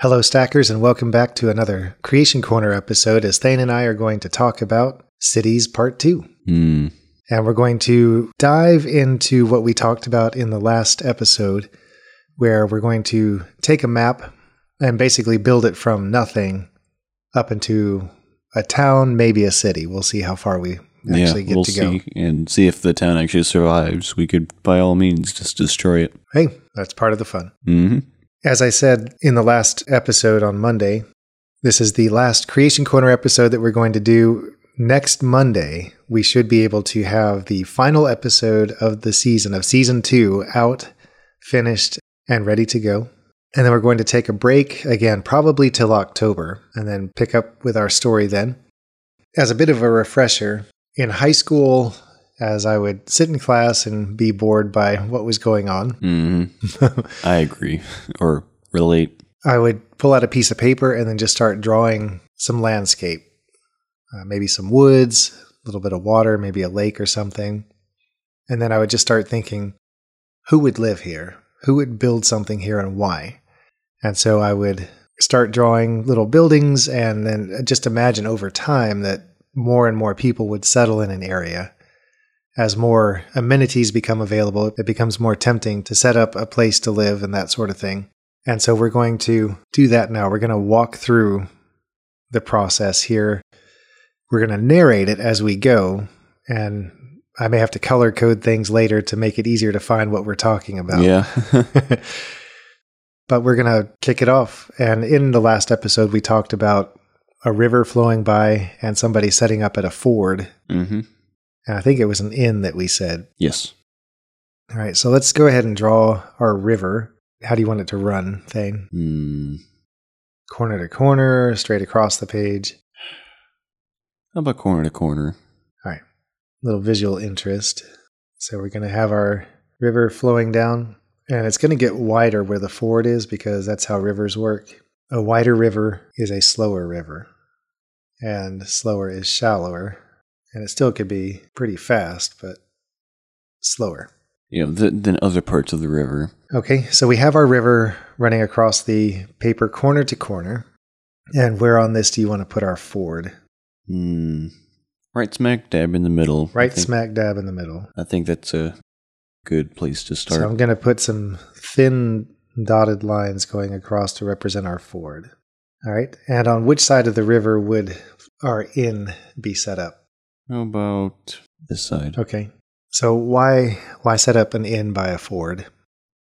Hello, Stackers, and welcome back to another Creation Corner episode as Thane and I are going to talk about Cities Part 2. Hmm. And we're going to dive into what we talked about in the last episode, where we're going to take a map and basically build it from nothing up into a town, maybe a city. We'll see how far we actually yeah, get we'll to go. and see if the town actually survives. We could, by all means, just destroy it. Hey, that's part of the fun. hmm As I said in the last episode on Monday, this is the last Creation Corner episode that we're going to do. Next Monday, we should be able to have the final episode of the season, of season two, out, finished, and ready to go. And then we're going to take a break again, probably till October, and then pick up with our story then. As a bit of a refresher, in high school, as I would sit in class and be bored by what was going on, hmm I agree. Or relate. I would pull out a piece of paper and then just start drawing some landscape, uh, maybe some woods, a little bit of water, maybe a lake or something. And then I would just start thinking, who would live here? Who would build something here and why? And so I would start drawing little buildings and then just imagine over time that more and more people would settle in an area. As more amenities become available, it becomes more tempting to set up a place to live and that sort of thing. And so we're going to do that now. We're going to walk through the process here. We're going to narrate it as we go. And I may have to color code things later to make it easier to find what we're talking about. Yeah. but we're going to kick it off. And in the last episode, we talked about a river flowing by and somebody setting up at a ford. hmm And I think it was an inn that we said. Yes. All right, so let's go ahead and draw our river. How do you want it to run, Thane? Hmm. Corner to corner, straight across the page. How about corner to corner? All right, little visual interest. So we're going to have our river flowing down, and it's going to get wider where the ford is because that's how rivers work. A wider river is a slower river, and slower is shallower. And it still could be pretty fast, but slower. Th- than other parts of the river. Okay, so we have our river running across the paper corner to corner. And where on this do you want to put our ford? Hmm. Right smack dab in the middle. Right think, smack dab in the middle. I think that's a good place to start. So I'm going to put some thin dotted lines going across to represent our ford. All right, and on which side of the river would our inn be set up? How about this side? Okay, so why why set up an inn by a ford?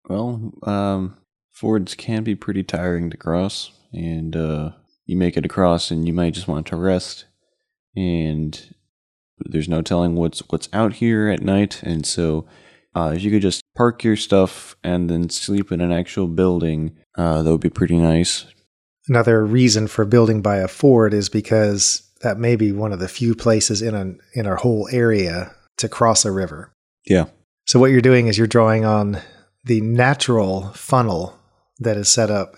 Well, um, fords can be pretty tiring to cross, and uh, you make it across, and you might just want to rest, and there's no telling what's what's out here at night, and so uh, if you could just park your stuff and then sleep in an actual building, uh, that would be pretty nice. Another reason for building by a ford is because that may be one of the few places in a in our whole area to cross a river. Yeah. So what you're doing is you're drawing on the natural funnel that is set up,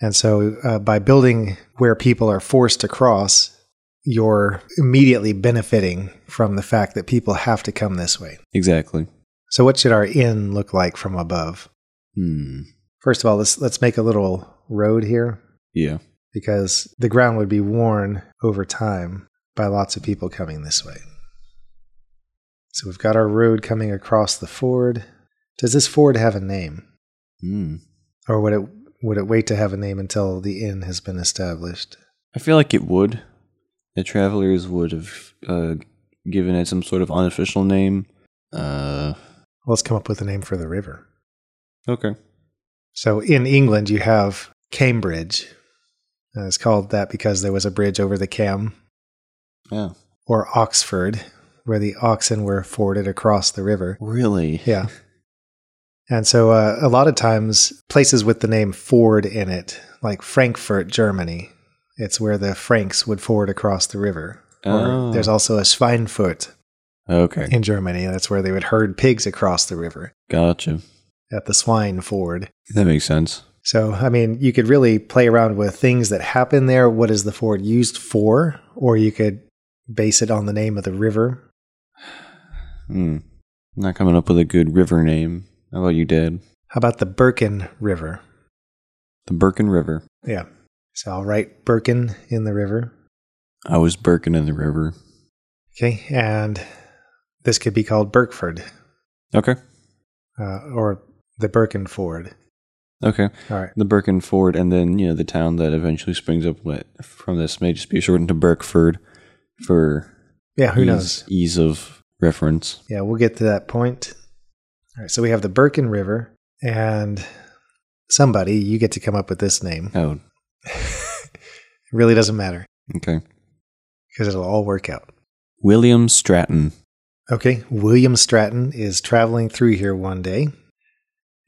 and so uh, by building where people are forced to cross, you're immediately benefiting from the fact that people have to come this way. Exactly. So what should our inn look like from above? Hmm. First of all, let's let's make a little road here Yeah. Because the ground would be worn over time by lots of people coming this way. So we've got our road coming across the ford. Does this ford have a name? Hmm. Or would it would it wait to have a name until the inn has been established? I feel like it would. The travelers would have uh, given it some sort of unofficial name. Uh, Well, let's come up with a name for the river. okay. So in England, you have Cambridge. And it's called that because there was a bridge over the Cam, Yeah. or Oxford, where the oxen were forded across the river. Really? Yeah. And so uh, a lot of times, places with the name Ford in it, like Frankfurt, Germany, it's where the Franks would ford across the river. Oh. Or there's also a Schweinfurt Okay. in Germany. That's where they would herd pigs across the river Gotcha. at the swine ford. That makes sense. So, I mean, you could really play around with things that happen there. What is the ford used for? Or you could base it on the name of the river. Hmm. Not coming up with a good river name. How about you, Dad? How about the Birken River? The Birken River. Yeah. So I'll write Birken in the river. I was Birken in the river. Okay. And this could be called Birkford Okay. uh, or the Birken Ford. Okay. All right. The Birken Ford, and then, you know, the town that eventually springs up with- from this may just be shortened to Birkford for Yeah. Who ease, knows? ease of reference. Yeah. We'll get to that point. All right. So we have the Birken River and somebody, you get to come up with this name. Oh, it really doesn't matter okay. because it'll all work out. William Stratton. Okay, William Stratton is traveling through here one day,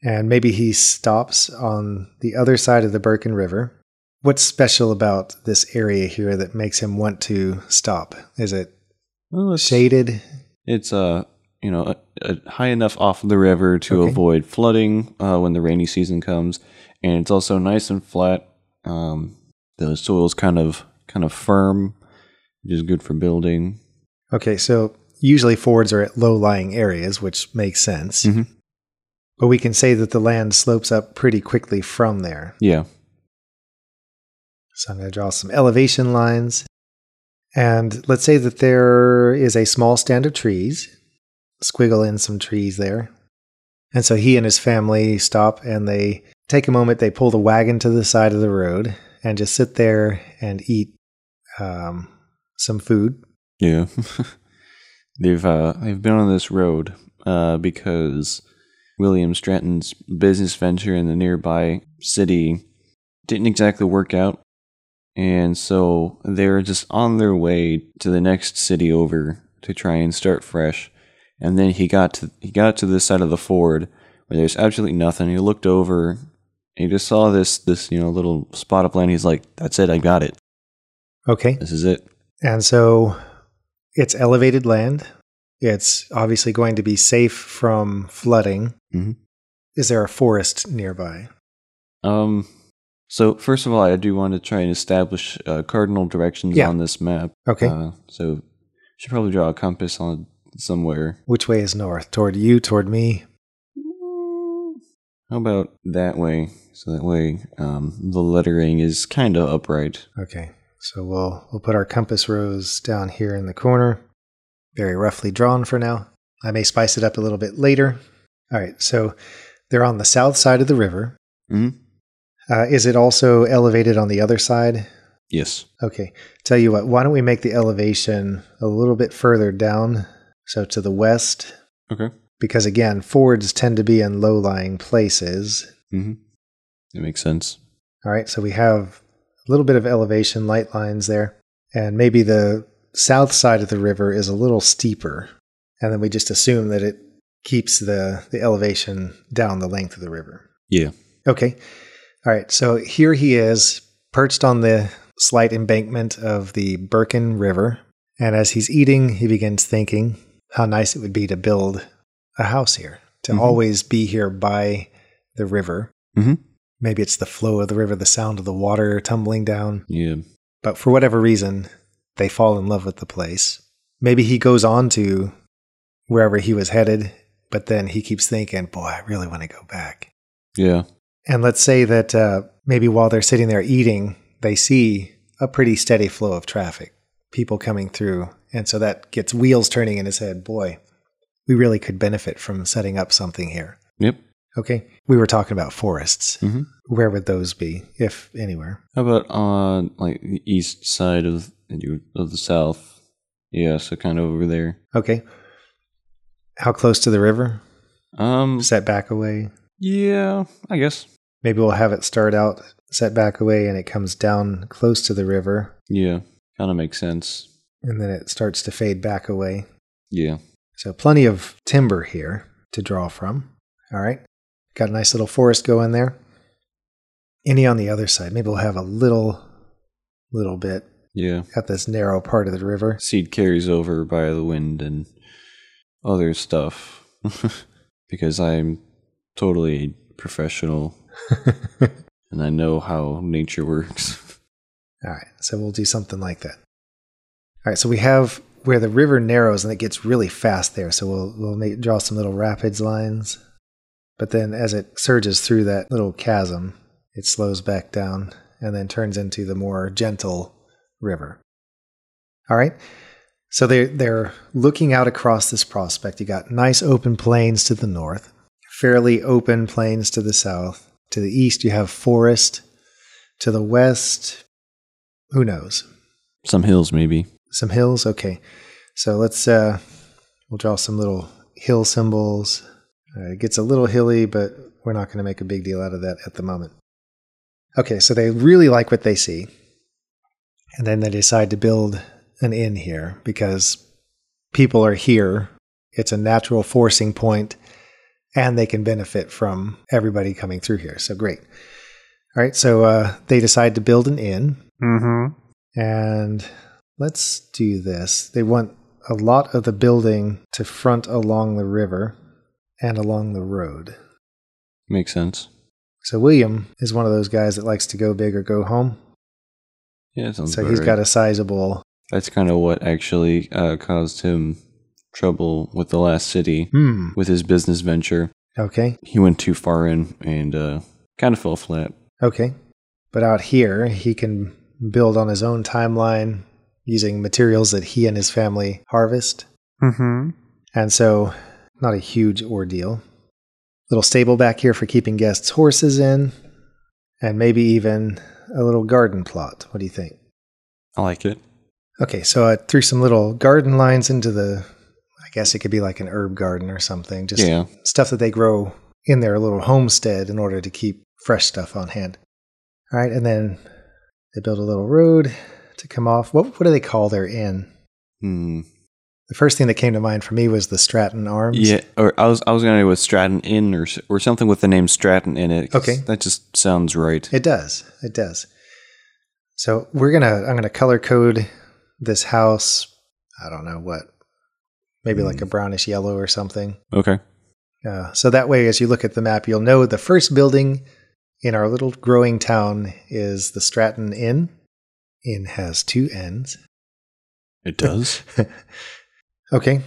and maybe he stops on the other side of the Birken River. What's special about this area here that makes him want to stop? Is it Well, it's, shaded? it's uh, you know, a, a high enough off the river to Okay. avoid flooding uh, when the rainy season comes, and it's also nice and flat. Um, the soil's kind of kind of firm, which is good for building. Okay, so usually fords are at low lying areas, which makes sense. Mhm. But we can say that the land slopes up pretty quickly from there. Yeah. So I'm going to draw some elevation lines. And let's say that there is a small stand of trees. Squiggle in some trees there. And so he and his family stop and they take a moment, they pull the wagon to the side of the road and just sit there and eat um, some food. Yeah. they've uh they've been on this road uh because William Stratton's business venture in the nearby city didn't exactly work out. And so they're just on their way to the next city over to try and start fresh. And then he got to he got to this side of the ford where there's absolutely nothing. He looked over and he just saw this this, you know, little spot of land. He's like, That's it, I got it. Okay. This is it. And so it's elevated land. It's obviously going to be safe from flooding. Mhm. Is there a forest nearby? Um. So first of all, I do want to try and establish uh, cardinal directions Yeah. on this map. Okay. Uh, so should probably draw a compass on somewhere. Which way is north? Toward you, toward me? How about that way? So that way, um, the lettering is kind of upright. Okay. So we'll we'll put our compass rose down here in the corner. Very roughly drawn for now. I may spice it up a little bit later. All right. So they're on the south side of the river. hmm Uh, is it also elevated on the other side? Yes. Okay. Tell you what, why don't we make the elevation a little bit further down? So to the west, Okay. because again, fords tend to be in low lying places. hmm That makes sense. All right. So we have a little bit of elevation, light lines there. And maybe the south side of the river is a little steeper. And then we just assume that it keeps the, the elevation down the length of the river. Yeah. Okay. All right. So here he is, perched on the slight embankment of the Birken River. And as he's eating, he begins thinking how nice it would be to build a house here, to Mhm. always be here by the river. Mhm. Maybe it's the flow of the river, the sound of the water tumbling down. Yeah. But for whatever reason, they fall in love with the place. Maybe he goes on to wherever he was headed, but then he keeps thinking, boy, I really want to go back. Yeah. And let's say that uh, maybe while they're sitting there eating, they see a pretty steady flow of traffic, people coming through. And so that gets wheels turning in his head. Boy, we really could benefit from setting up something here. Yep. Okay. We were talking about forests. hmm Where would those be, if anywhere? How about on like the east side of of the south? Yeah. So kind of over there. Okay. How close to the river? Um. Set back away? Yeah. I guess. Maybe we'll have it start out set back away and it comes down close to the river Yeah. Kind of makes sense. and then it starts to fade back away. Yeah. So plenty of timber here to draw from. All right. Got a nice little forest going there. Any on the other side? Maybe we'll have a little, little bit Yeah. at this narrow part of the river. Seed carries over by the wind and other stuff because I'm totally professional and I know how nature works. All right. So we'll do something like that. All right. So we have where the river narrows and it gets really fast there. So we'll, we'll make, draw some little rapids lines. But then as it surges through that little chasm, it slows back down and then turns into the more gentle river. All right. So they're, they're looking out across this prospect. You got nice open plains to the north, fairly open plains to the south. To the east, you have forest. To the west, who knows? Some hills, maybe. Some hills? Okay. So let's, uh, we'll draw some little hill symbols. Uh, it gets a little hilly, but we're not going to make a big deal out of that at the moment. Okay, so they really like what they see. And then they decide to build an inn here because people are here. It's a natural forcing point, and they can benefit from everybody coming through here. So great. All right, so uh, they decide to build an inn. Mm-hmm. And let's do this. They want a lot of the building to front along the river and along the road. Makes sense. So William is one of those guys that likes to go big or go home. Yeah, sounds so he's right. got a sizable. That's kind of what actually uh, caused him trouble with the last city Hmm. with his business venture. Okay. He went too far in and uh, kind of fell flat. Okay. But out here, he can build on his own timeline using materials that he and his family harvest. Mm-hmm. And so, not a huge ordeal. Little stable back here for keeping guests' horses in, and maybe even a little garden plot. What do you think? I like it. Okay, so I threw some little garden lines into the. I guess it could be like an herb garden or something. Just yeah. stuff that they grow in their little homestead in order to keep fresh stuff on hand. All right, and then they build a little road to come off. What what do they call their inn? Hmm. The first thing that came to mind for me was the Stratton Arms. Yeah, or I was I was gonna go with Stratton Inn or or something with the name Stratton in it. Okay. that just sounds right. It does. It does. So we're gonna I'm gonna color code this house. I don't know what, maybe like a brownish yellow or something. Okay. Uh, so that way, as you look at the map, you'll know the first building in our little growing town is the Stratton Inn. Inn has two N's. It does. Okay.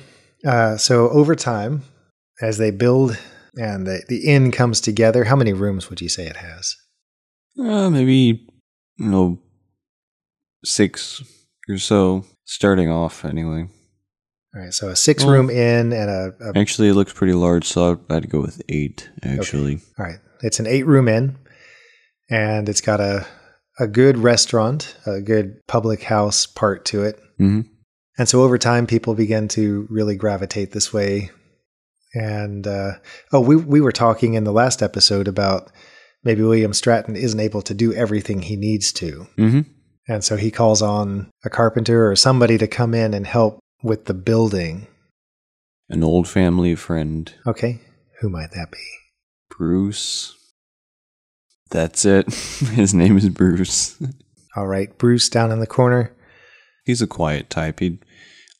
Uh, so over time, as they build and the, the inn comes together, how many rooms would you say it has? uh, maybe you know six or so starting off anyway. All right. So a six Well- room inn and a, a Actually, it looks pretty large, so I'd, go with eight. Actually, All right. It's an eight room inn, and it's got a, a good restaurant, a good public house part to it. hmm And so over time, people begin to really gravitate this way. And uh, oh, we, we were talking in the last episode about maybe William Stratton isn't able to do everything he needs to. hmm And so he calls on a carpenter or somebody to come in and help with the building. an old family friend, Okay. Who might that be? Bruce. That's it. His name is Bruce. All right. Bruce down in the corner. He's a quiet type. He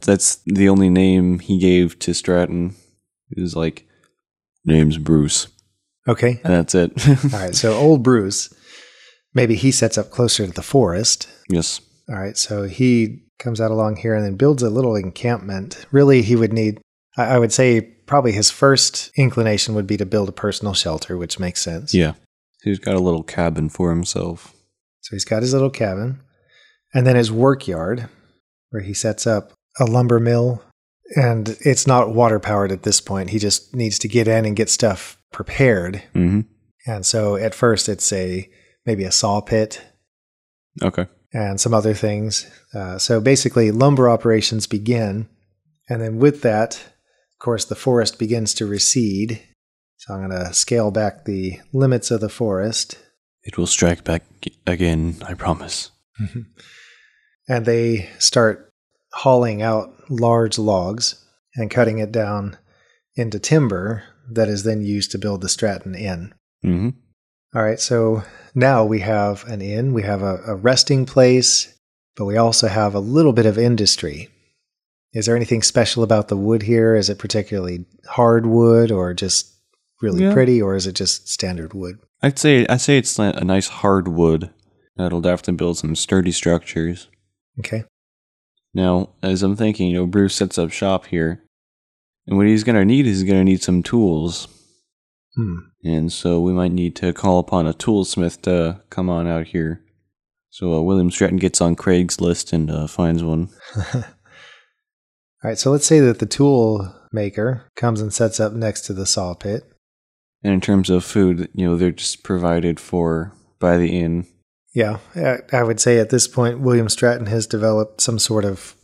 that's the only name he gave to Stratton. He was like, "Name's Bruce," Okay. and that's it. All right. So old Bruce, maybe he sets up closer to the forest. yes. All right. So he comes out along here and then builds a little encampment. Really, he would need, I, I would say, probably his first inclination would be to build a personal shelter, which makes sense. Yeah. He's got a little cabin for himself. So he's got his little cabin and then his work yard where he sets up a lumber mill. And it's not water powered at this point. He just needs to get in and get stuff prepared. hmm And so at first it's a maybe a saw pit Okay. and some other things. Uh, so basically, lumber operations begin. And then with that, of course, the forest begins to recede. So I'm going to scale back the limits of the forest. It will strike back again. I promise. And they start hauling out large logs and cutting it down into timber that is then used to build the Stratton Inn. hmm All right, so now we have an inn, we have a, a resting place, but we also have a little bit of industry. Is there anything special about the wood here? Is it particularly hardwood or just really Yeah. pretty, or is it just standard wood? I'd say I say it's a nice hardwood that'll definitely build some sturdy structures. Okay. Now, as I'm thinking, you know, Bruce sets up shop here, and what he's gonna need is he's gonna need some tools. Hmm. And so we might need to call upon a toolsmith to come on out here. So uh, William Stratton gets on Craigslist and uh, finds one. All right, so let's say that the tool maker comes and sets up next to the saw pit. And in terms of food, you know, they're just provided for by the inn. Yeah, I- would say at this point, William Stratton has developed some sort of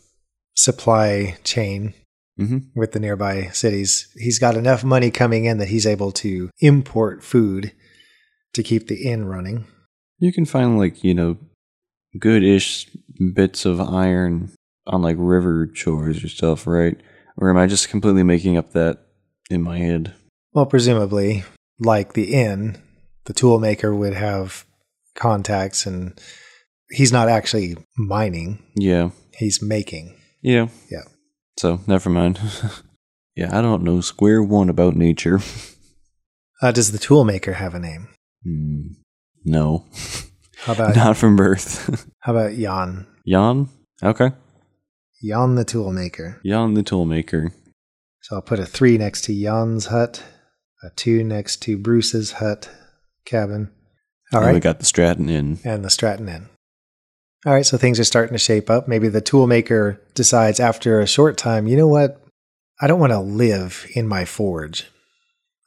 supply chain hmm with the nearby cities. He's got enough money coming in that he's able to import food to keep the inn running. You can find like you know, good-ish bits of iron on like river shores or stuff, right? Or am I just completely making up that in my head? Well, presumably, like the inn, the tool maker would have contacts and he's not actually mining, Yeah, he's making. yeah, Yeah. So never mind. yeah, I don't know square one about nature. Uh, does the toolmaker have a name? Hmm, no, How about not from birth. how about Jan? Jan. Okay, Jan the toolmaker. Jan the toolmaker. So I'll put a three next to Jan's hut, a two next to Bruce's hut cabin. All And we got the Stratton Inn. and the Stratton Inn. All right, so things are starting to shape up. Maybe the tool maker decides after a short time, you know what? I don't want to live in my forge.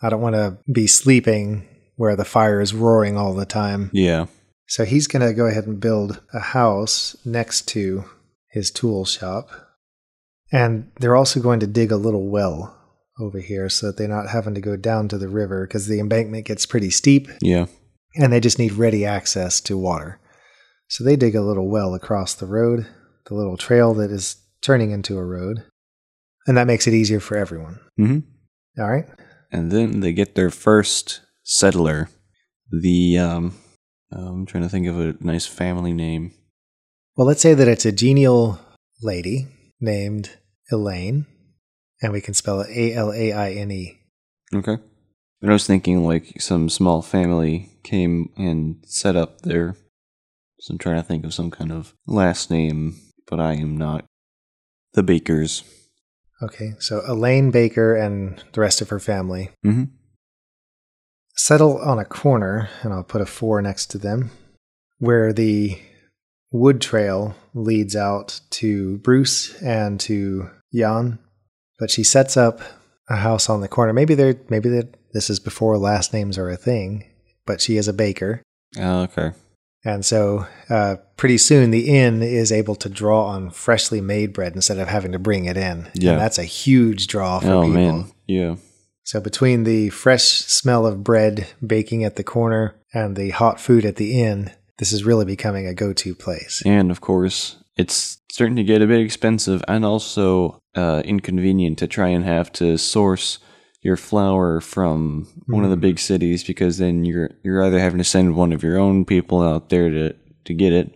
I don't want to be sleeping where the fire is roaring all the time. Yeah. So he's going to go ahead and build a house next to his tool shop. And they're also going to dig a little well over here so that they're not having to go down to the river because the embankment gets pretty steep Yeah. And they just need ready access to water. So they dig a little well across the road, the little trail that is turning into a road, and that makes it easier for everyone. hmm All right. And then they get their first settler. The um, I'm trying to think of a nice family name. Well, let's say that it's a genial lady named Alaine, and we can spell it A L A I N E. Okay. And I was thinking like some small family came and set up there. So I'm trying to think of some kind of last name, but I am not. The Bakers. Okay, so Alaine Baker and the rest of her family hmm settle on a corner, and I'll put a four next to them, where the wood trail leads out to Bruce and to Jan. But she sets up a house on the corner. Maybe they're maybe that this is before last names are a thing, but she is a baker. Oh, okay. And so uh, pretty soon the inn is able to draw on freshly made bread instead of having to bring it in. Yeah. And that's a huge draw for oh people. man. Yeah. So between the fresh smell of bread baking at the corner and the hot food at the inn, this is really becoming a go-to place. And of course, it's starting to get a bit expensive and also uh, inconvenient to try and have to source your flour from one of the Mm. big cities because then you're you're either having to send one of your own people out there to to get it,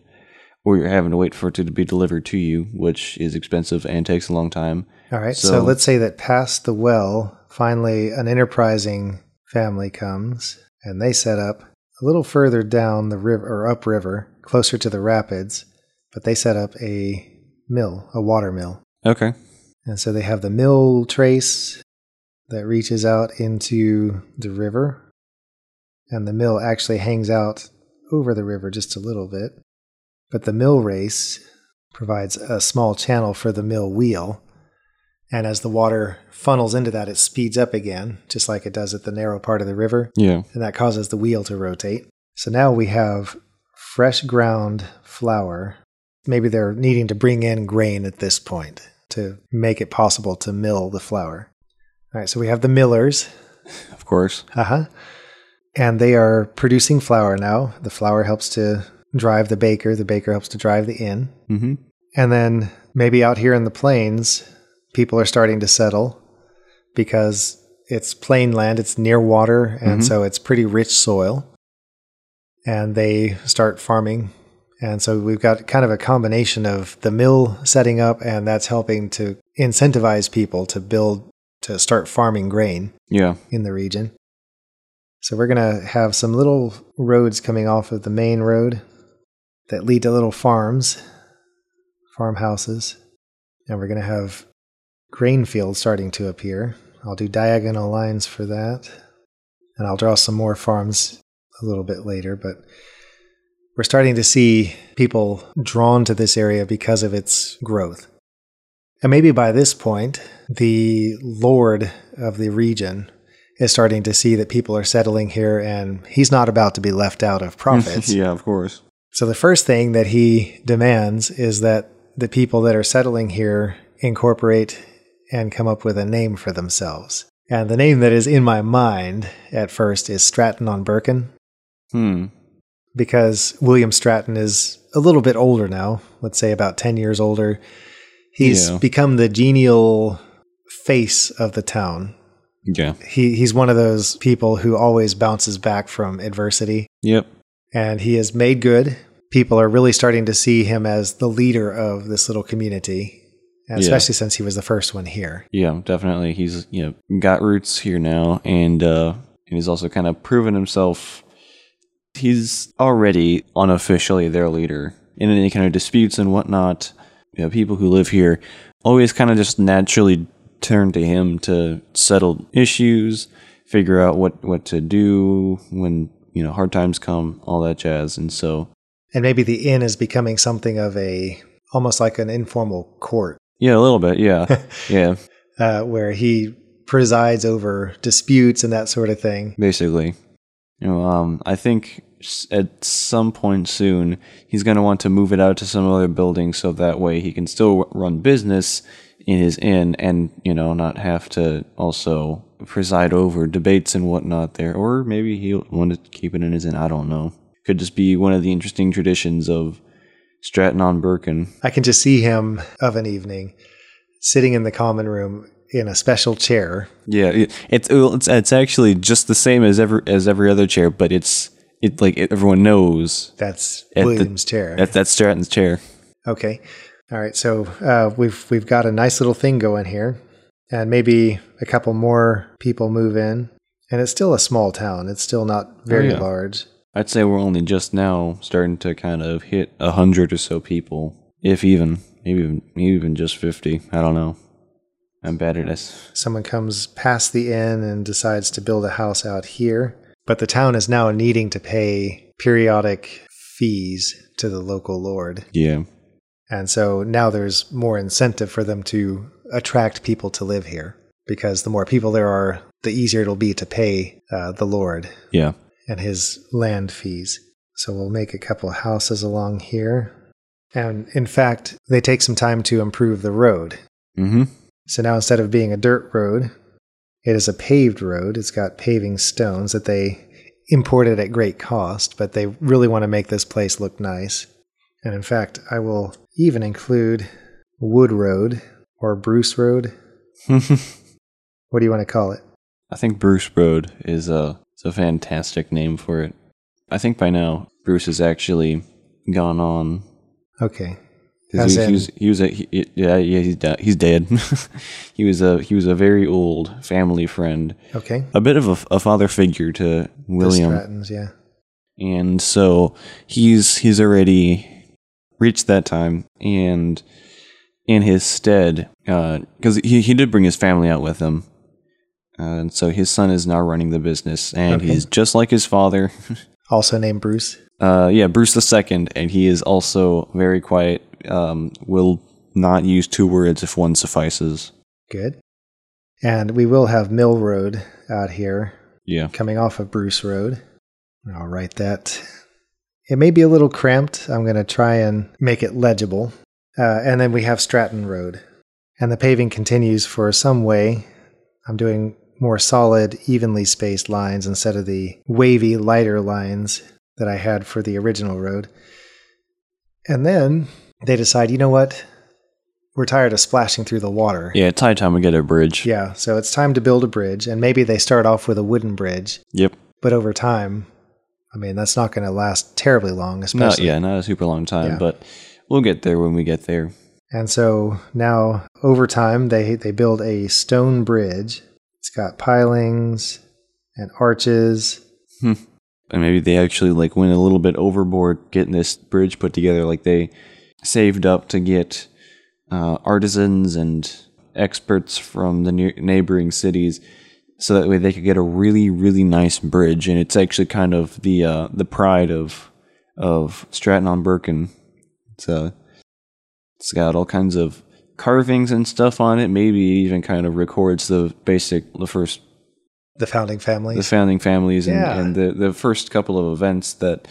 or you're having to wait for it to be delivered to you, which is expensive and takes a long time. All right. So, So- let's say that past the well, finally an enterprising family comes and they set up a little further down the river or upriver, closer to the rapids, but they set up a mill, a water mill. Okay. And so they have the mill race that reaches out into the river. And the mill actually hangs out over the river just a little bit. But the mill race provides a small channel for the mill wheel. And as the water funnels into that, it speeds up again, just like it does at the narrow part of the river. Yeah. And that causes the wheel to rotate. So now we have fresh ground flour. Maybe they're needing to bring in grain at this point to make it possible to mill the flour. All right, so we have the millers. Of course. Uh huh. And they are producing flour now. The flour helps to drive the baker, the baker helps to drive the inn. Mm-hmm. And then maybe out here in the plains, people are starting to settle because it's plain land, it's near water, and Mhm. so it's pretty rich soil. And they start farming. And so we've got kind of a combination of the mill setting up, and that's helping to incentivize people to build, to start farming grain Yeah. in the region. So we're going to have some little roads coming off of the main road that lead to little farms, farmhouses, and we're going to have grain fields starting to appear. I'll do diagonal lines for that. And I'll draw some more farms a little bit later, but we're starting to see people drawn to this area because of its growth. And maybe by this point, the lord of the region is starting to see that people are settling here and he's not about to be left out of profits. yeah, of course. So the first thing that he demands is that the people that are settling here incorporate and come up with a name for themselves. And the name that is in my mind at first is Stratton on Birken. Hmm. Because William Stratton is a little bit older now, let's say about 10 years older. He's Yeah. become the genial face of the town. Yeah. He, he's one of those people who always bounces back from adversity. Yep. and he has made good. People are really starting to see him as the leader of this little community, and Yeah. especially since he was the first one here. Yeah, definitely. He's you know got roots here now, and uh, and he's also kind of proven himself. He's already unofficially their leader in any kind of disputes and whatnot. You know, people who live here always kind of just naturally turn to him to settle issues, figure out what what to do when you know hard times come, all that jazz. And so, And maybe the inn is becoming something of a almost like an informal court, yeah, a little bit, yeah, yeah, uh, where he presides over disputes and that sort of thing. basically. You know, um, I think at some point soon he's going to want to move it out to some other building so that way he can still run business in his inn and you know not have to also preside over debates and whatnot there. Or maybe he'll want to keep it in his inn. I don't know. Could just be one of the interesting traditions of Stratton on Birken. I can just see him of an evening sitting in the common room in a special chair. Yeah, it's it's it's actually just the same as every as every other chair, but it's it like it, everyone knows That's At the- William's chair. that that's Stratton's chair. Okay. All right. So uh, we've we've got a nice little thing going here, and maybe a couple more people move in, and it's still a small town. It's still not very yeah. large. I'd say we're only just now starting to kind of hit a hundred or so people, if even, maybe even, maybe even just fifty. I don't know. I'm bad at this. Someone comes past the inn and decides to build a house out here, but the town is now needing to pay periodic fees to the local lord, Yeah, and so now there's more incentive for them to attract people to live here because the more people there are, the easier it'll be to pay uh, the lord. yeah, and his land fees. So we'll make a couple of houses along here. And in fact, they take some time to improve the road. mm-hmm. So now instead of being a dirt road, it is a paved road. It's got paving stones that they imported at great cost, but they really want to make this place look nice. And in fact, I will even include Wood Road or Bruce Road. What do you want to call it? I think Bruce Road is a a fantastic name for it. I think by now Bruce has actually gone on Okay. As he, he was he was a he, yeah yeah he's dead he's dead. he was a he was a very old family friend, Okay. a bit of a, a father figure to The William, Strattons, yeah. and so he's he's already reached that time, and in his stead, because he he did bring his family out with him, uh, and so his son is now running the business, and Okay. he's just like his father. Also named Bruce. Uh, yeah, Bruce the Second, and he is also very quiet. Um, will not use two words if one suffices. Good. And we will have Mill Road out here Yeah, coming off of Bruce Road. I'll write that. It may be a little cramped. I'm going to try and make it legible. Uh, and then we have Stratton Road. And the paving continues for some way. I'm doing more solid, evenly spaced lines instead of the wavy, lighter lines that I had for the original road. And then they decide, you know what? We're tired of splashing through the water. yeah. It's high time we get a bridge. Yeah, so it's time to build a bridge, and maybe they start off with a wooden bridge, Yep. but over time, I mean, that's not going to last terribly long, Not especially. yeah, not a super long time, Yeah. but we'll get there when we get there. And so now, over time, they they build a stone bridge. It's got pilings and arches. Hmm. And maybe they actually like went a little bit overboard getting this bridge put together. Like they saved up to get uh, artisans and experts from the near- neighboring cities so that way they could get a really really nice bridge, and it's actually kind of the uh, the pride of of Stratton on Birken. It's uh, it's got all kinds of carvings and stuff on it. Maybe even kind of records the basic the first The founding the families. founding families and, Yeah. and the, the first couple of events that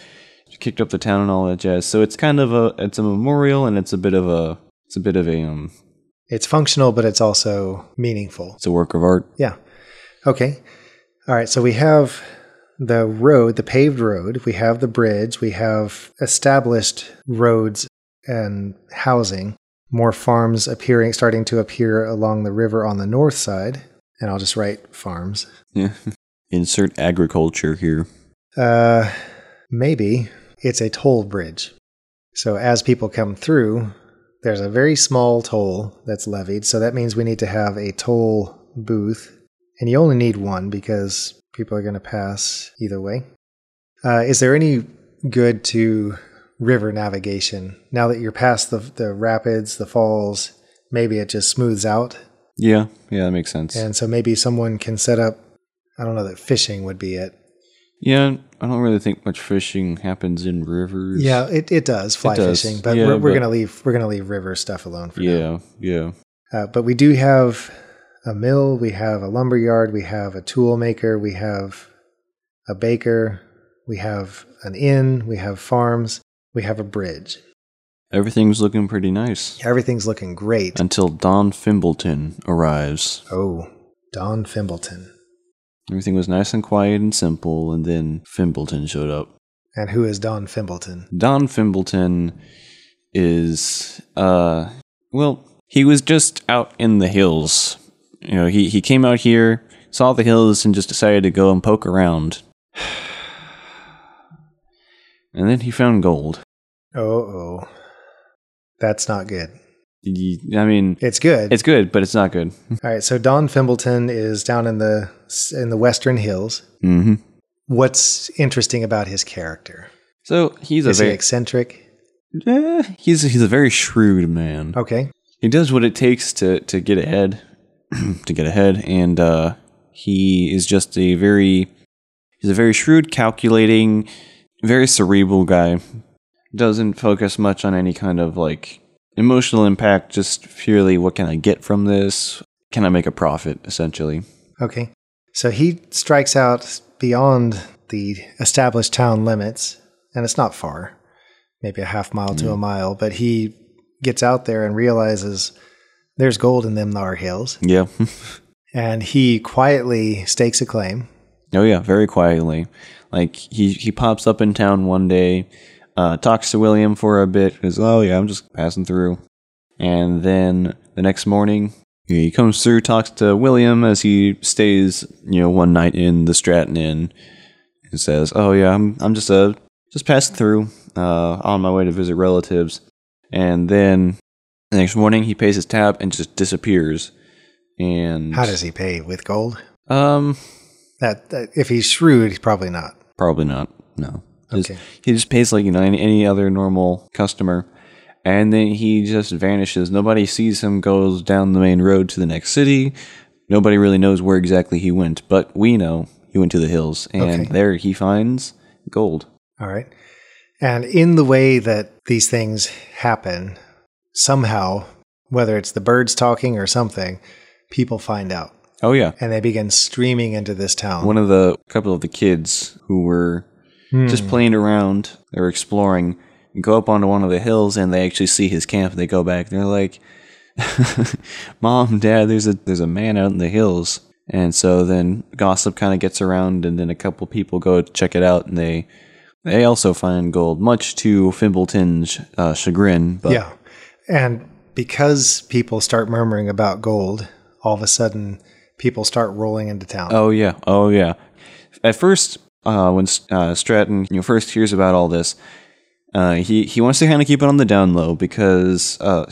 kicked up the town and all that jazz. So it's kind of a it's a memorial and it's a bit of a it's a bit of a um It's functional, but it's also meaningful. it's a work of art. Yeah. Okay. All right. So we have the road, the paved road. We have the bridge. We have established roads and housing. More farms appearing, starting to appear along the river on the north side. And I'll just write farms. Yeah. Insert agriculture here. Uh, maybe it's a toll bridge. So as people come through, there's a very small toll that's levied. So that means we need to have a toll booth, and you only need one because people are going to pass either way. Uh, is there any good to river navigation now that you're past the the rapids, the falls? Maybe it just smooths out, Yeah, yeah, that makes sense. and so maybe someone can set up. I don't know that fishing would be it. Yeah, I don't really think much fishing happens in rivers. Yeah, it, it does fly does. fishing, but Yeah, we're, we're but- gonna leave we're gonna leave river stuff alone for now. Yeah, yeah. Uh, but we do have a mill, we have a lumber yard, we have a tool maker, we have a baker, we have an inn, we have farms, we have a bridge. Everything's looking pretty nice. Everything's looking great. Until Don Fimbleton arrives. Oh, Don Fimbleton. Everything was nice and quiet and simple, and then Fimbleton showed up. And who is Don Fimbleton? Don Fimbleton is uh well, he was just out in the hills. You know, he, he came out here, saw the hills, and just decided to go and poke around. And then he found gold. Oh, oh. That's not good. I mean, It's good. it's good, but it's not good. All right, so Don Fimbleton is down in the in the Western Hills. hmm What's interesting about his character? So he's a Is he very eccentric? eh, he's he's a very shrewd man. Okay. He does what it takes to to get ahead, to get ahead, and uh, he is just a very he's a very shrewd, calculating, very cerebral guy. Doesn't focus much on any kind of like emotional impact. Just purely, what can I get from this? Can I make a profit? Essentially, Okay. So he strikes out beyond the established town limits, and it's not far, maybe a half mile to a mile, but he gets out there and realizes there's gold in them thar hills, yeah. and he quietly stakes a claim. Oh yeah, very quietly. Like he he pops up in town one day, uh, talks to William for a bit. Goes, oh yeah, I'm just passing through. And then the next morning, he comes through, talks to William as he stays, you know, one night in the Stratton Inn, and says, "Oh yeah, I'm I'm just uh just passing through, uh, on my way to visit relatives." And then the next morning, he pays his tab and just disappears. And How does he pay with gold? um That, that if he's shrewd, he's probably not. Probably not. No. Okay. He just pays like you know any, any other normal customer, and then he just vanishes. Nobody sees him. Goes down the main road to the next city. Nobody really knows where exactly he went, but we know he went to the hills, and Okay. there he finds gold. All right. And in the way that these things happen, somehow, whether it's the birds talking or something, people find out Oh yeah, and they begin streaming into this town. one of the couple of the kids who were Hmm. just playing around, they were exploring, go up onto one of the hills, and they actually see his camp. They go back. They're like, "Mom, Dad, there's a there's a man out in the hills." And so then gossip kind of gets around, and then a couple people go check it out, and they they also find gold, much to Fimbleton's uh, chagrin. But yeah. And because people start murmuring about gold, all of a sudden people start rolling into town. Oh yeah, oh yeah. At first, uh, when uh, Stratton you know first hears about all this, uh, he he wants to kind of keep it on the down low because uh,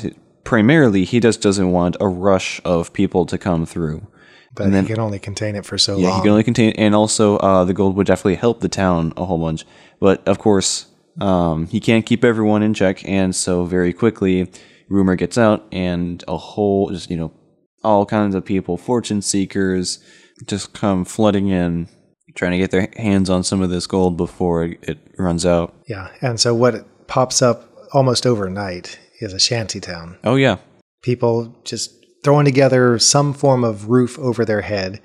primarily he just doesn't want a rush of people to come through. but and then- he can only contain it for so Yeah, long. he can only contain, and also uh, the gold would definitely help the town a whole bunch. But of course, um, he can't keep everyone in check, and so very quickly, rumor gets out, and a whole just you know all kinds of people, fortune seekers, just come flooding in, trying to get their hands on some of this gold before it, it runs out. Yeah. And so what pops up almost overnight is a shanty town. Oh yeah, People just throwing together some form of roof over their head.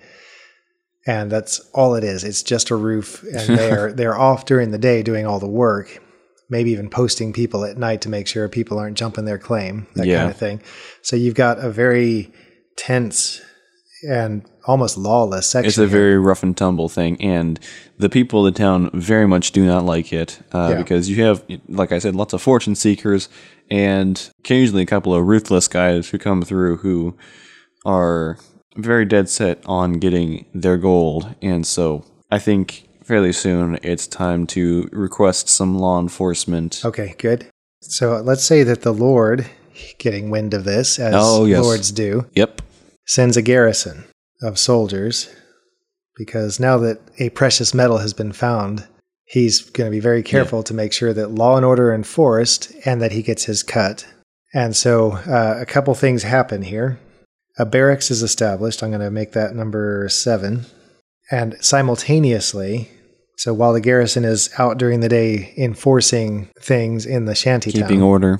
And that's all it is. It's just a roof. And they're they're off during the day doing all the work. Maybe even posting people at night to make sure people aren't jumping their claim, that Yeah. kind of thing. So you've got a very tense and almost lawless section. it's a very rough and tumble thing, and the people of the town very much do not like it uh, Yeah. because you have, like I said, lots of fortune seekers and occasionally a couple of ruthless guys who come through who are very dead set on getting their gold, and so I think fairly soon it's time to request some law enforcement. Okay, good. So let's say that the Lord, getting wind of this, as Oh, yes. lords do, Yep. Sends a garrison of soldiers because now that a precious metal has been found, he's going to be very careful to make sure that law and order are enforced and that he gets his cut. And so uh, a couple things happen here. A barracks is established. I'm going to make that number seven. And simultaneously, so while the garrison is out during the day enforcing things in the shanty Keeping town, order.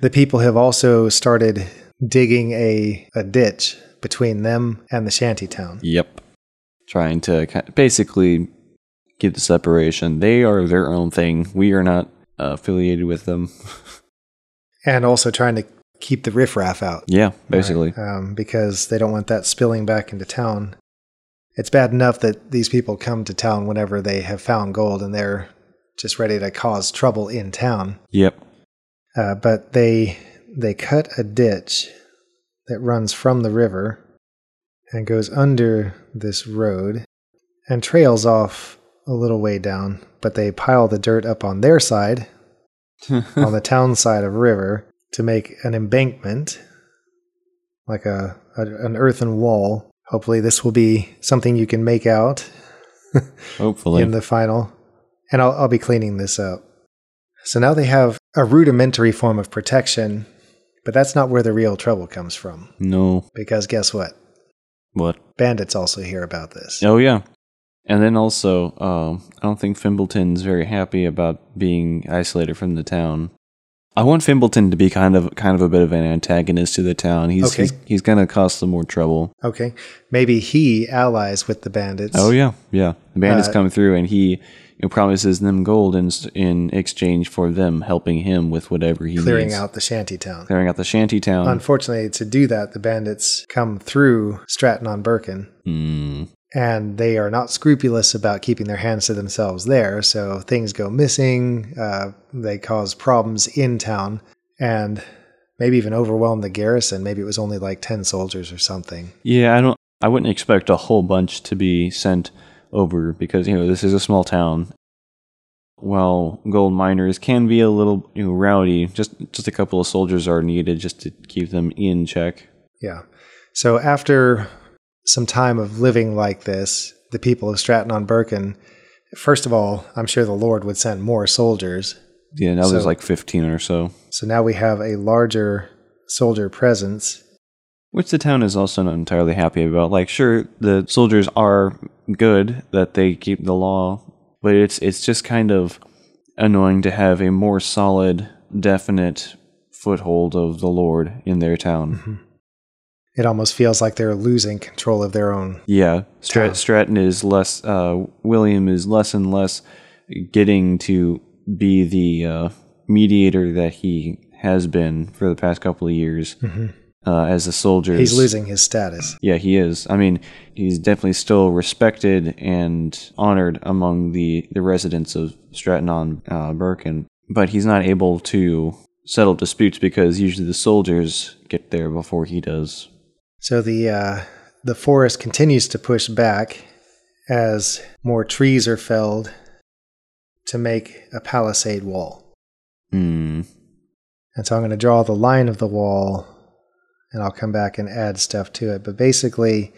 the people have also started digging a, a ditch between them and the shanty town. Yep. Trying to basically keep the separation. They are their own thing. We are not uh, affiliated with them. And also trying to keep the riffraff out. yeah, basically. Um, because they don't want that spilling back into town. It's bad enough that these people come to town whenever they have found gold and they're just ready to cause trouble in town. Yep. Uh, but they they cut a ditch that runs from the river and goes under this road and trails off a little way down. But they pile the dirt up on their side, on the town side of river, to make an embankment, like a, a an earthen wall. Hopefully, this will be something you can make out Hopefully. in the final. And I'll, I'll be cleaning this up. So now they have a rudimentary form of protection, but that's not where the real trouble comes from. no. Because guess what? What? Bandits also hear about this. Oh, yeah. And then also, um, I don't think Fimbleton's very happy about being isolated from the town. I want Fimbleton to be kind of kind of a bit of an antagonist to the town. He's Okay. he's, he's going to cause some more trouble. Okay. Maybe he allies with the bandits. Oh yeah, yeah. The bandits Uh, come through, and he know, promises them gold in in exchange for them helping him with whatever he needs. Clearing needs. out the shanty town. clearing out the shanty town. Unfortunately, to do that, the bandits come through Stratton on Birkin, Hmm. and they are not scrupulous about keeping their hands to themselves there. So things go missing. Uh, they cause problems in town, and maybe even overwhelm the garrison. Maybe it was only like ten soldiers or something. Yeah, I don't. I wouldn't expect a whole bunch to be sent over because you know this is a small town. While gold miners can be a little you know rowdy, just just a couple of soldiers are needed just to keep them in check. Yeah. So after some time of living like this, the people of Stratton on Birkin, first of all, I'm sure the Lord would send more soldiers. Yeah, now there's like fifteen or so, So now we have a larger soldier presence. Which the town is also not entirely happy about. Like, sure, the soldiers are good that they keep the law, but it's it's just kind of annoying to have a more solid, definite foothold of the Lord in their town. It almost feels like they're losing control of their own. Yeah. Strat- Stratton is less. Uh, William is less and less getting to be the uh, mediator that he has been for the past couple of years uh, as a soldier. He's losing his status. Yeah, he is. I mean, he's definitely still respected and honored among the, the residents of Stratton on uh, Birkin, but he's not able to settle disputes because usually the soldiers get there before he does. So the uh, the forest continues to push back as more trees are felled to make a palisade wall. Hmm. And so I'm going to draw the line of the wall and I'll come back and add stuff to it. But basically,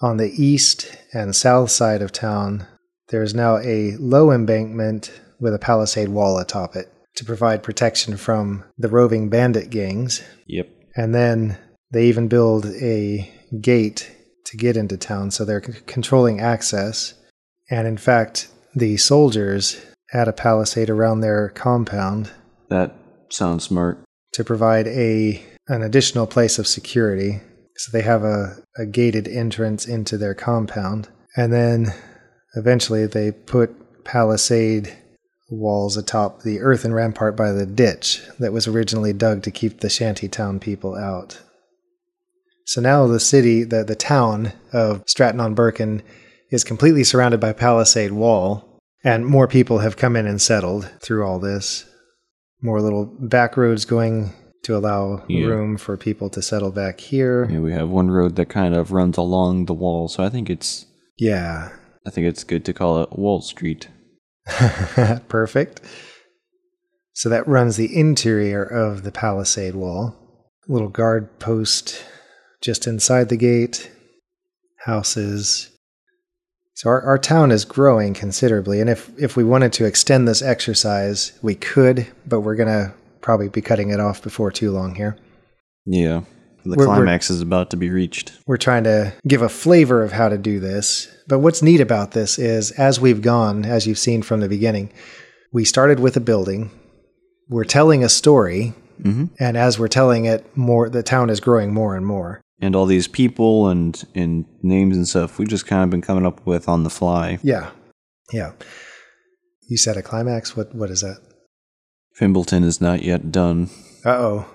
on the east and south side of town, there is now a low embankment with a palisade wall atop it to provide protection from the roving bandit gangs. Yep. And then they even build a gate to get into town, so they're c- controlling access. And in fact, the soldiers add a palisade around their compound That sounds smart. to provide a an additional place of security. So they have a, a gated entrance into their compound. And then eventually they put palisade walls atop the earthen rampart by the ditch that was originally dug to keep the shantytown people out. So now the city, the, the town of Stratton on Birken is completely surrounded by palisade wall, and more people have come in and settled through all this. More little back roads going to allow Yeah. room for people to settle back here. Yeah, we have one road that kind of runs along the wall, so I think it's Yeah. I think it's good to call it Wall Street. Perfect. So that runs the interior of the palisade wall. Little guard post just inside the gate. Houses. So our, our town is growing considerably, and if, if we wanted to extend this exercise, we could, but we're gonna probably be cutting it off before too long here. Yeah. The We're- we're- climax is about to be reached. we're trying to give a flavor of how to do this. But what's neat about this is as we've gone, as you've seen from the beginning, we started with a building. We're telling a story, hmm and as we're telling it, more the town is growing more and more. And all these people and and names and stuff we've just kind of been coming up with on the fly. Yeah. Yeah. You said a climax? What what is that? Fimbleton is not yet done. Uh-oh.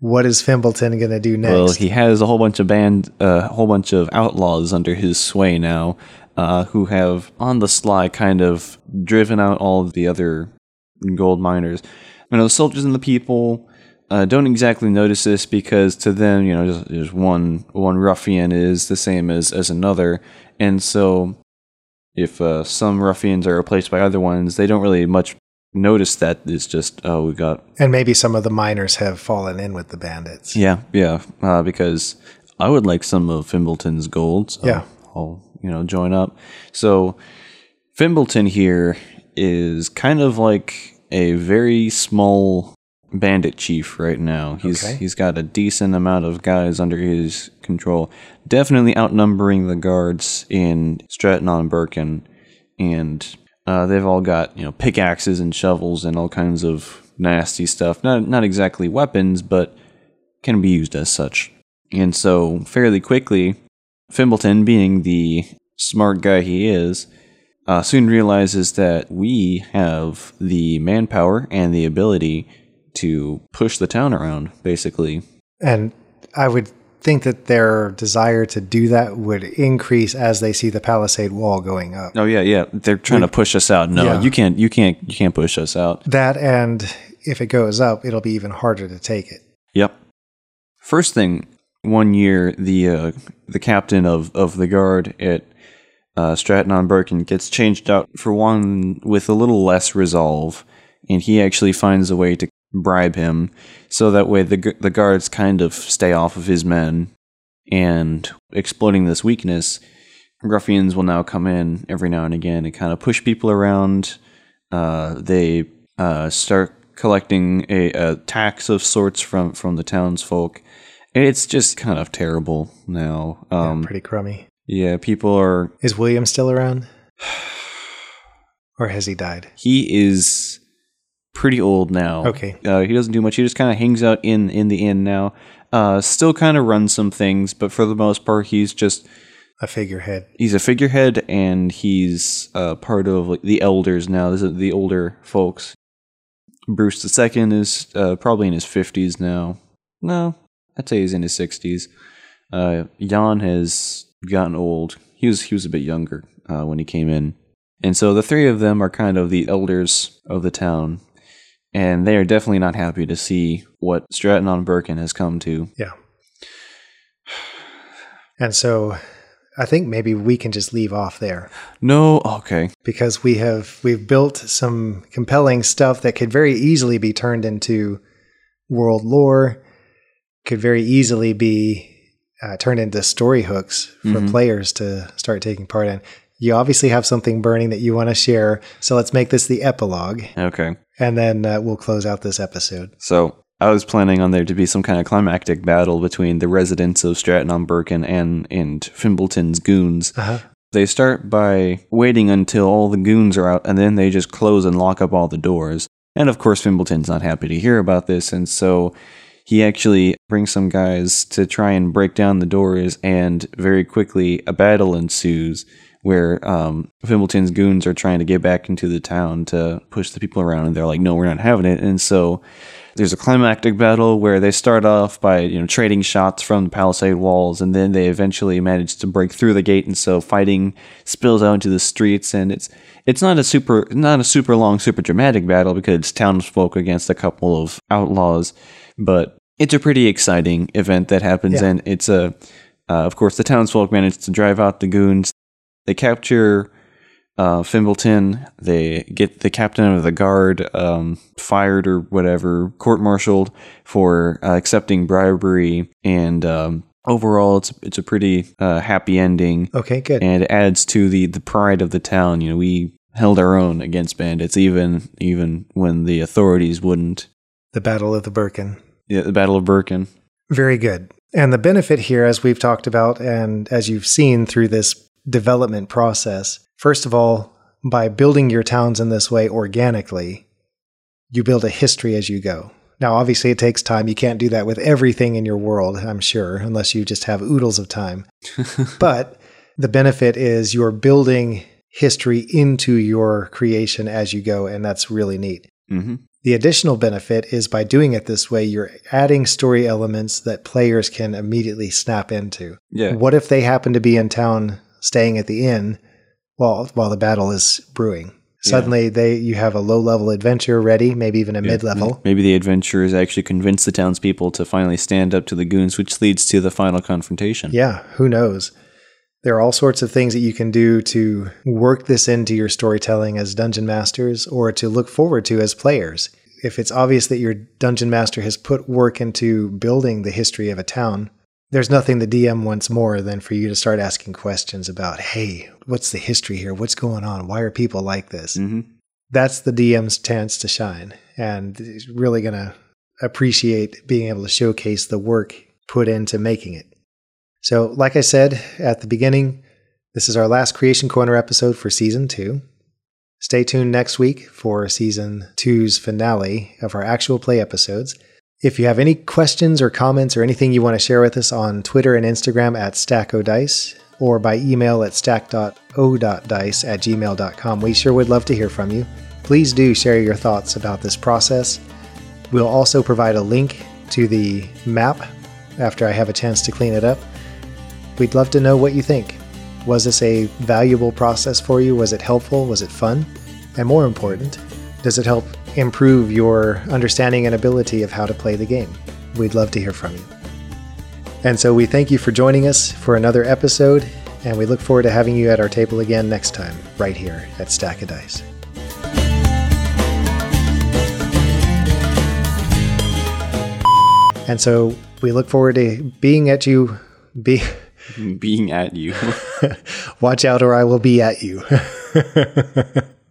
What is Fimbleton going to do next? Well, he has a whole bunch of band, uh, a whole bunch of outlaws under his sway now, uh, who have on the sly kind of driven out all of the other gold miners. You know, the soldiers and the people uh, don't exactly notice this because to them, you know, just, just one one ruffian is the same as as another, and so if uh, some ruffians are replaced by other ones, they don't really much notice that. It's just oh, we got and maybe some of the miners have fallen in with the bandits. yeah, yeah. Uh, because I would like some of Fimbleton's gold. So Yeah. I'll you know join up. So Fimbleton here is kind of like a very small bandit chief right now. He's Okay. he's got a decent amount of guys under his control. Definitely outnumbering the guards in Stratton on Birken, and uh, they've all got you know pickaxes and shovels and all kinds of nasty stuff. Not not exactly weapons, but can be used as such. And so, fairly quickly, Fimbleton, being the smart guy he is, uh, soon realizes that we have the manpower and the ability to push the town around, basically. And I would think that their desire to do that would increase as they see the palisade wall going up. Oh yeah, yeah. They're trying to push us out. No, Yeah. you can't. You can't. You can't push us out. That and if it goes up, it'll be even harder to take it. Yep. First thing, one year the uh, the captain of, of the guard at uh, Stratton on Birken gets changed out for one with a little less resolve, and he actually finds a way to bribe him, so that way the the guards kind of stay off of his men, and exploiting this weakness, ruffians will now come in every now and again and kind of push people around. Uh, they uh, start collecting a, a tax of sorts from from the townsfolk. It's just kind of terrible now. Um, Pretty crummy. yeah, people are. Is William still around? or has he died? He is pretty old now. Okay. Uh, he doesn't do much. He just kind of hangs out in in the inn now. Uh, still kind of runs some things, but for the most part, he's just A figurehead. he's a figurehead and he's uh, part of like the elders now. This is the older folks. Bruce II is uh, probably in his fifties now. No, I'd say he's in his sixties. Uh, Jan has gotten old. He was he was a bit younger uh, when he came in, and so the three of them are kind of the elders of the town, and they are definitely not happy to see what Stratton on Birken has come to. Yeah. And so I think maybe we can just leave off there No, okay, because we have we've built some compelling stuff that could very easily be turned into world lore, could very easily be uh, turned into story hooks for Mhm. players to start taking part in. You obviously have something burning that you want to share, so let's make this the epilogue, okay. And then uh, we'll close out this episode. So I was planning on there to be some kind of climactic battle between the residents of Stratton on Birkin and and Fimbleton's goons. Uh-huh. They start by waiting until all the goons are out, and then they just close and lock up all the doors. And of course, Fimbleton's not happy to hear about this, and so he actually brings some guys to try and break down the doors, and very quickly a battle ensues where um, Fimbleton's goons are trying to get back into the town to push the people around, and they're like, "No, we're not having it." And so there's a climactic battle where they start off by you know trading shots from the palisade walls, and then they eventually manage to break through the gate, and so fighting spills out into the streets, and it's it's not a super not a super long, super dramatic battle because it's townsfolk against a couple of outlaws, but it's a pretty exciting event that happens, Yeah. and it's a uh, of course the townsfolk manage to drive out the goons. They capture uh, Fimbleton. They get the captain of the guard um, fired or whatever, court-martialed for uh, accepting bribery, and um, overall, it's it's a pretty uh, happy ending, Okay, good. and it adds to the the pride of the town. You know, we held our own against bandits, even even when the authorities wouldn't. The Battle of the Birkin. Yeah, the Battle of Birkin. Very good. And the benefit here, as we've talked about, and as you've seen through this development process, first of all, by building your towns in this way organically, you build a history as you go. Now, obviously, it takes time. You can't do that with everything in your world, I'm sure, unless you just have oodles of time. but the benefit is you're building history into your creation as you go, and that's really neat. hmm The additional benefit is by doing it this way, you're adding story elements that players can immediately snap into. Yeah. What if they happen to be in town staying at the inn while while the battle is brewing? Suddenly they you have a low level adventure ready, maybe even a Yeah, mid level. Maybe the adventurers actually convince the townspeople to finally stand up to the goons, which leads to the final confrontation. Yeah, who knows? There are all sorts of things that you can do to work this into your storytelling as dungeon masters or to look forward to as players. If it's obvious that your dungeon master has put work into building the history of a town, there's nothing the DM wants more than for you to start asking questions about, hey, what's the history here? What's going on? Why are people like this? hmm That's the DM's chance to shine. And he's really going to appreciate being able to showcase the work put into making it. So, like I said at the beginning, this is our last Creation Corner episode for season two. Stay tuned next week for season two's finale of our actual play episodes. If you have any questions or comments or anything you want to share with us on Twitter and Instagram at StackODice or by email at stack.o.dice at gmail.com, we sure would love to hear from you. Please do share your thoughts about this process. We'll also provide a link to the map after I have a chance to clean it up. We'd love to know what you think. Was this a valuable process for you? Was it helpful? Was it fun? And more important, does it help improve your understanding and ability of how to play the game? We'd love to hear from you. And so we thank you for joining us for another episode, and we look forward to having you at our table again next time, right here at Stack of Dice. And so we look forward to being at you. Be Being at you. watch out, or I will be at you.